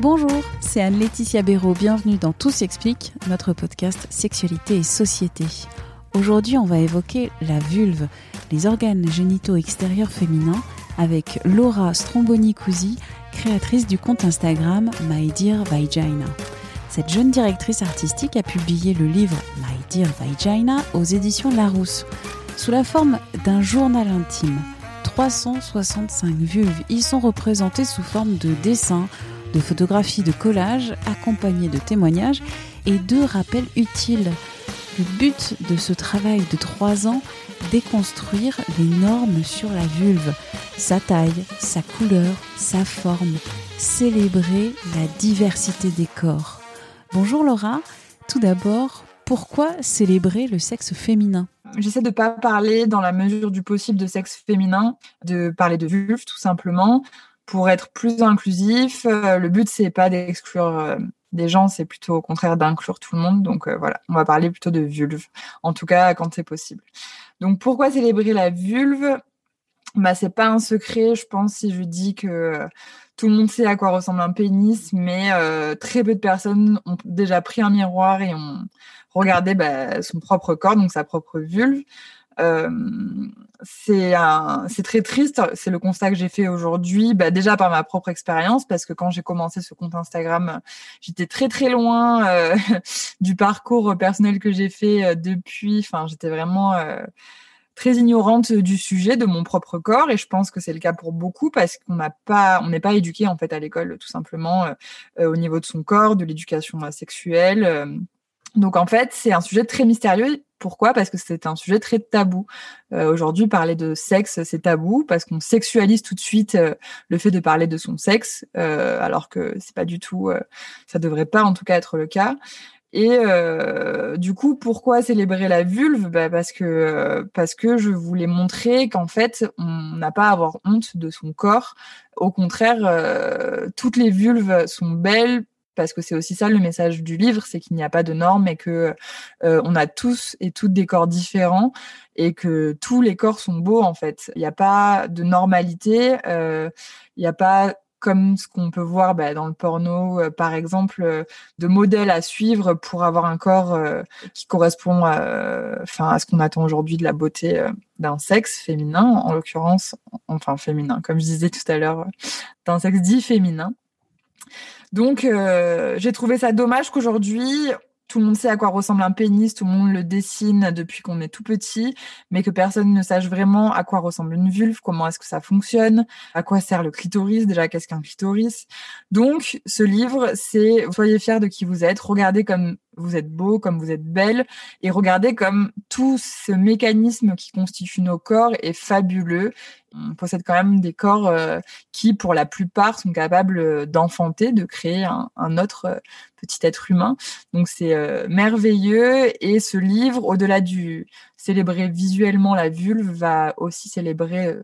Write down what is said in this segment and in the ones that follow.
Bonjour, c'est Anne-Laetitia Béraud. Bienvenue dans Tout s'explique, notre podcast Sexualité et Société. Aujourd'hui, on va évoquer la vulve, les organes génitaux extérieurs féminins, avec Laura Stromboni-Cusi, créatrice du compte Instagram My Dear Vagina. Cette jeune directrice artistique a publié le livre My Dear Vagina aux éditions Larousse, sous la forme d'un journal intime. 365 vulves y sont représentées sous forme de dessins, de photographies, de collages, accompagnés de témoignages et de rappels utiles. Le but de ce travail de trois ans, déconstruire les normes sur la vulve, sa taille, sa couleur, sa forme, célébrer la diversité des corps. Bonjour Laura, tout d'abord, pourquoi célébrer le sexe féminin? J'essaie de ne pas parler dans la mesure du possible de sexe féminin, de parler de vulve tout simplement, pour être plus inclusif. Euh, le but, c'est pas d'exclure euh, des gens, c'est plutôt au contraire d'inclure tout le monde. Donc euh, voilà, on va parler plutôt de vulve, en tout cas quand c'est possible. Donc pourquoi célébrer la vulve? Bah, c'est pas un secret, je pense, si je dis que tout le monde sait à quoi ressemble un pénis, mais très peu de personnes ont déjà pris un miroir et ont regardé bah, son propre corps, donc sa propre vulve. Euh, c'est très triste, c'est le constat que j'ai fait aujourd'hui, bah, déjà par ma propre expérience, parce que quand j'ai commencé ce compte Instagram, j'étais très très loin euh, du parcours personnel que j'ai fait euh, depuis. Enfin, j'étais vraiment euh, très ignorante du sujet de mon propre corps et je pense que c'est le cas pour beaucoup parce qu'on n'a pas on n'est pas éduqué en fait à l'école tout simplement euh, euh, au niveau de son corps, de l'éducation sexuelle. Donc en fait, c'est un sujet très mystérieux. Pourquoi? Parce que c'est un sujet très tabou. Aujourd'hui, parler de sexe, c'est tabou parce qu'on sexualise tout de suite le fait de parler de son sexe, alors que c'est pas du tout, ça devrait pas en tout cas être le cas. Et euh, du coup, pourquoi célébrer la vulve? Bah Parce que parce que je voulais montrer qu'en fait, on n'a pas à avoir honte de son corps. Au contraire, euh, toutes les vulves sont belles parce que c'est aussi ça le message du livre, c'est qu'il n'y a pas de normes et que euh, on a tous et toutes des corps différents et que tous les corps sont beaux en fait. Il n'y a pas de normalité, euh, il n'y a pas comme ce qu'on peut voir bah, dans le porno, euh, par exemple, de modèles à suivre pour avoir un corps qui correspond à, à ce qu'on attend aujourd'hui de la beauté d'un sexe féminin, en l'occurrence, enfin féminin, comme je disais tout à l'heure, d'un sexe dit féminin. Donc, j'ai trouvé ça dommage qu'aujourd'hui, tout le monde sait à quoi ressemble un pénis, tout le monde le dessine depuis qu'on est tout petit, mais que personne ne sache vraiment à quoi ressemble une vulve, comment est-ce que ça fonctionne, à quoi sert le clitoris, déjà qu'est-ce qu'un clitoris. Donc, ce livre, c'est soyez fiers de qui vous êtes, regardez comme vous êtes beau, comme vous êtes belle, et regardez comme tout ce mécanisme qui constitue nos corps est fabuleux. On possède quand même des corps euh, qui, pour la plupart, sont capables d'enfanter, de créer un, autre euh, petit être humain. Donc c'est euh, merveilleux, et ce livre, au-delà du célébrer visuellement la vulve, va aussi célébrer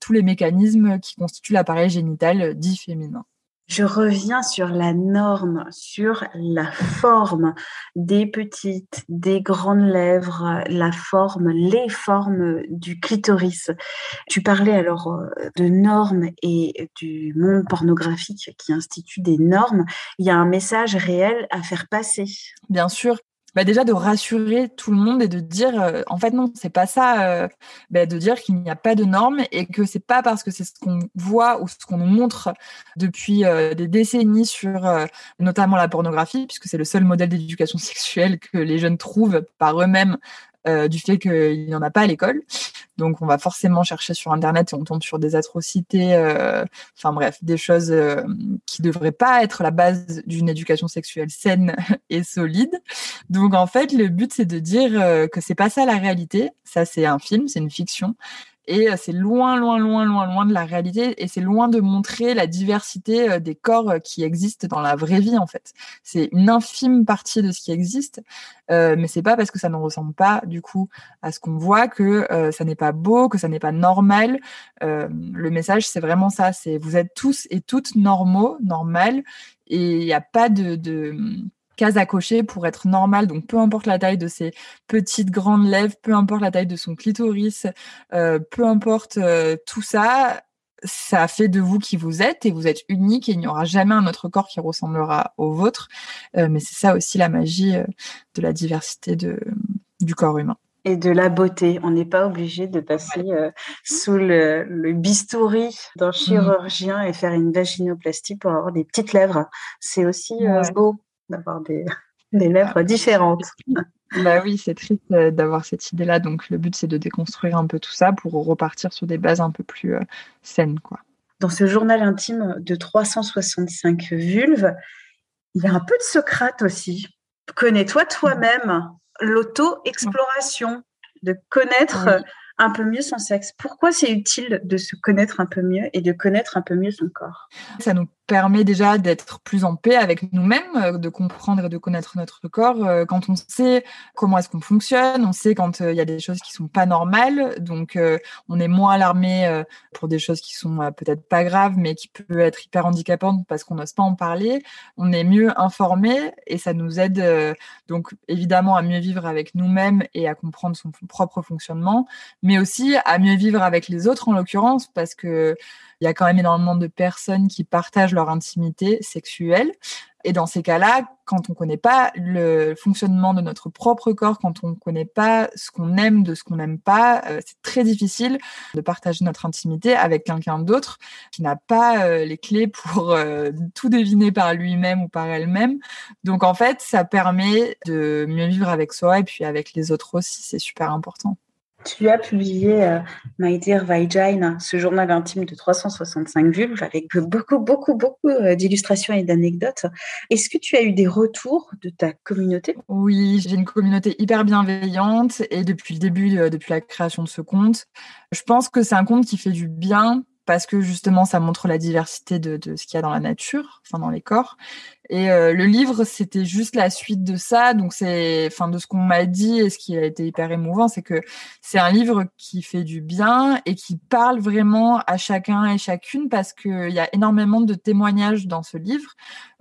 tous les mécanismes qui constituent l'appareil génital dit féminin je reviens sur la norme, sur la forme des petites, des grandes lèvres, la forme, les formes du clitoris. Tu parlais alors euh, de normes et du monde pornographique qui institue des normes. Il y a un message réel à faire passer. Bien sûr, bah déjà de rassurer tout le monde et de dire euh, en fait non c'est pas ça euh, bah de dire qu'il n'y a pas de normes et que c'est pas parce que c'est ce qu'on voit ou ce qu'on nous montre depuis euh, des décennies sur notamment la pornographie puisque c'est le seul modèle d'éducation sexuelle que les jeunes trouvent par eux-mêmes du fait qu'il n'y en a pas à l'école donc, on va forcément chercher sur Internet et on tombe sur des atrocités, euh, enfin bref, des choses euh, qui devraient pas être la base d'une éducation sexuelle saine et solide. Donc, en fait, le but, c'est de dire euh, que c'est pas ça la réalité. Ça, c'est un film, c'est une fiction Et c'est loin, loin, loin, loin, loin de la réalité. Et c'est loin de montrer la diversité des corps qui existent dans la vraie vie, en fait. C'est une infime partie de ce qui existe. Euh, mais c'est pas parce que ça ne ressemble pas, du coup, à ce qu'on voit que ça n'est pas beau, que ça n'est pas normal. le message, c'est vraiment ça. C'est vous êtes tous et toutes normaux, normales. Et il n'y a pas de, de case à cocher pour être normal. Donc, peu importe la taille de ses petites grandes lèvres, peu importe la taille de son clitoris, euh, peu importe euh, tout ça, ça fait de vous qui vous êtes et vous êtes unique et il n'y aura jamais un autre corps qui ressemblera au vôtre. Euh, mais c'est ça aussi la magie de la diversité de, du corps humain et de la beauté. On n'est pas obligé de passer sous le, le bistouri d'un mmh. chirurgien et faire une vaginoplastie pour avoir des petites lèvres. C'est aussi beau d'avoir des, lèvres différentes. Bah oui, c'est triste euh, d'avoir cette idée-là. Donc le but, c'est de déconstruire un peu tout ça pour repartir sur des bases un peu plus euh, saines. Quoi. Dans ce journal intime de 365 vulves, il y a un peu de Socrate aussi. Connais-toi toi-même, l'auto-exploration, de connaître un peu mieux son sexe. Pourquoi c'est utile de se connaître un peu mieux et de connaître un peu mieux son corps? Ça nous permet déjà d'être plus en paix avec nous-mêmes, euh, de comprendre et de connaître notre corps. Euh, quand on sait comment est-ce qu'on fonctionne, on sait quand euh, il y a des choses qui sont pas normales, donc on est moins alarmé pour des choses qui sont peut-être pas graves, mais qui peuvent être hyper handicapantes parce qu'on n'ose pas en parler. On est mieux informé et ça nous aide donc évidemment à mieux vivre avec nous-mêmes et à comprendre son propre fonctionnement, mais aussi à mieux vivre avec les autres en l'occurrence parce que il y a quand même énormément de personnes qui partagent leur intimité sexuelle. Et dans ces cas-là, quand on ne connaît pas le fonctionnement de notre propre corps, quand on ne connaît pas ce qu'on aime de ce qu'on n'aime pas, euh, c'est très difficile de partager notre intimité avec quelqu'un d'autre qui n'a pas euh, les clés pour euh, tout deviner par lui-même ou par elle-même. Donc en fait, ça permet de mieux vivre avec soi et puis avec les autres aussi, c'est super important. Tu as publié euh, My Dear Vagina, ce journal intime de 365 vulves avec beaucoup, beaucoup, beaucoup euh, d'illustrations et d'anecdotes. Est-ce que tu as eu des retours de ta communauté? Oui, j'ai une communauté hyper bienveillante et depuis le début, depuis la création de ce compte, je pense que c'est un compte qui fait du bien parce que justement ça montre la diversité de, de ce qu'il y a dans la nature, enfin dans les corps. Et euh, le livre, c'était juste la suite de ça. Donc c'est, enfin de ce qu'on m'a dit et ce qui a été hyper émouvant, c'est que c'est un livre qui fait du bien et qui parle vraiment à chacun et chacune parce qu'il y a énormément de témoignages dans ce livre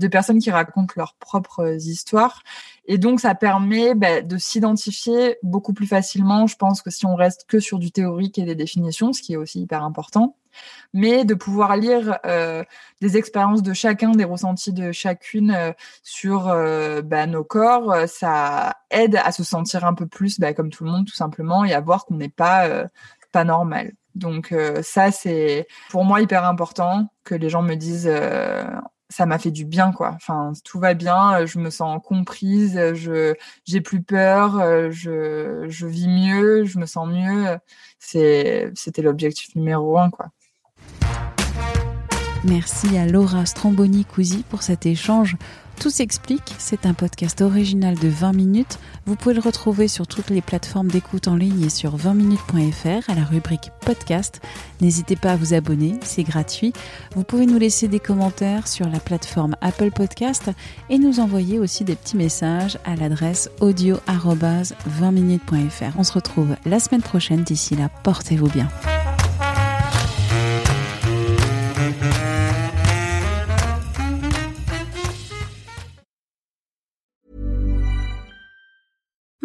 de personnes qui racontent leurs propres histoires. Et donc ça permet bah, de s'identifier beaucoup plus facilement. Je pense que si on reste que sur du théorique et des définitions, ce qui est aussi hyper important mais de pouvoir lire euh, des expériences de chacun, des ressentis de chacune euh, sur euh, bah, nos corps, ça aide à se sentir un peu plus bah, comme tout le monde tout simplement et à voir qu'on n'est pas pas normal. Donc ça c'est pour moi hyper important que les gens me disent ça m'a fait du bien quoi. Enfin tout va bien, je me sens comprise, je j'ai plus peur, je je vis mieux, je me sens mieux. C'était l'objectif numéro un quoi. Merci à Laura Stromboni-Cousi pour cet échange. Tout s'explique, c'est un podcast original de 20 minutes. Vous pouvez le retrouver sur toutes les plateformes d'écoute en ligne et sur 20minutes.fr à la rubrique podcast. N'hésitez pas à vous abonner, c'est gratuit. Vous pouvez nous laisser des commentaires sur la plateforme Apple Podcast et nous envoyer aussi des petits messages à l'adresse audio-20minutes.fr. On se retrouve la semaine prochaine. D'ici là, portez-vous bien.